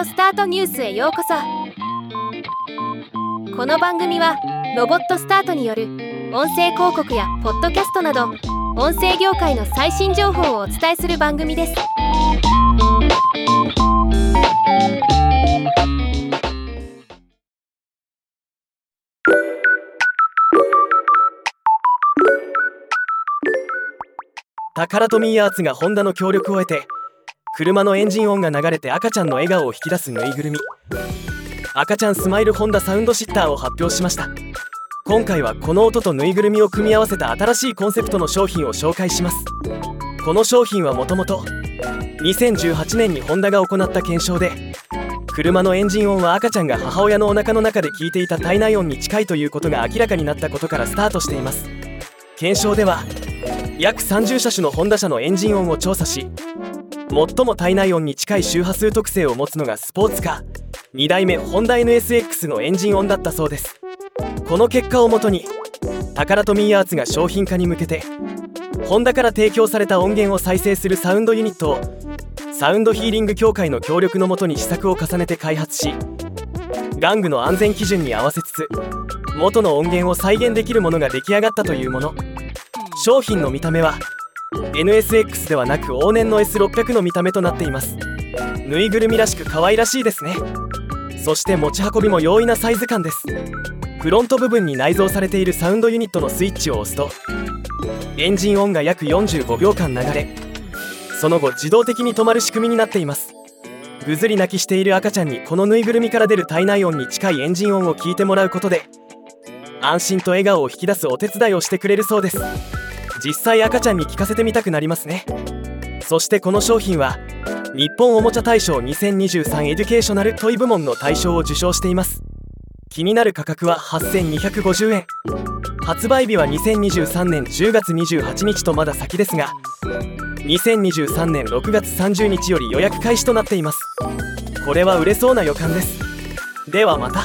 オスタートニュースへようこそ。この番組はロボットスタートによる音声広告やポッドキャストなど音声業界の最新情報をお伝えする番組です。タカラトミーアーツがホンダの協力を得て車のエンジン音が流れて赤ちゃんの笑顔を引き出すぬいぐるみ。赤ちゃんスマイルホンダサウンドシッターを発表しました。今回はこの音とぬいぐるみを組み合わせた新しいコンセプトの商品を紹介します。この商品はもともと2018年にホンダが行った検証で車のエンジン音は赤ちゃんが母親のお腹の中で聞いていた体内音に近いということが明らかになったことからスタートしています。検証では約30車種のホンダ車のエンジン音を調査し最も体内音に近い周波数特性を持つのがスポーツカー。2代目ホンダ NSX のエンジン音だったそうです。この結果をもとにタカラトミーアーツが商品化に向けてホンダから提供された音源を再生するサウンドユニットをサウンドヒーリング協会の協力のもとに試作を重ねて開発し玩具の安全基準に合わせつつ元の音源を再現できるものが出来上がったというもの。商品の見た目は NSX ではなく往年の S600 の見た目となっています。ぬいぐるみらしく可愛らしいですね。そして持ち運びも容易なサイズ感です。フロント部分に内蔵されているサウンドユニットのスイッチを押すとエンジン音が約45秒間流れその後自動的に止まる仕組みになっています。ぐずり泣きしている赤ちゃんにこのぬいぐるみから出る体内音に近いエンジン音を聞いてもらうことで安心と笑顔を引き出すお手伝いをしてくれるそうです。実際赤ちゃんに聞かせてみたくなりますね。そしてこの商品は日本おもちゃ大賞2023エデュケーショナルトイ部門の大賞を受賞しています。気になる価格は8250円発売日は2023年10月28日とまだ先ですが2023年6月30日より予約開始となっています。これは売れそうな予感です。ではまた。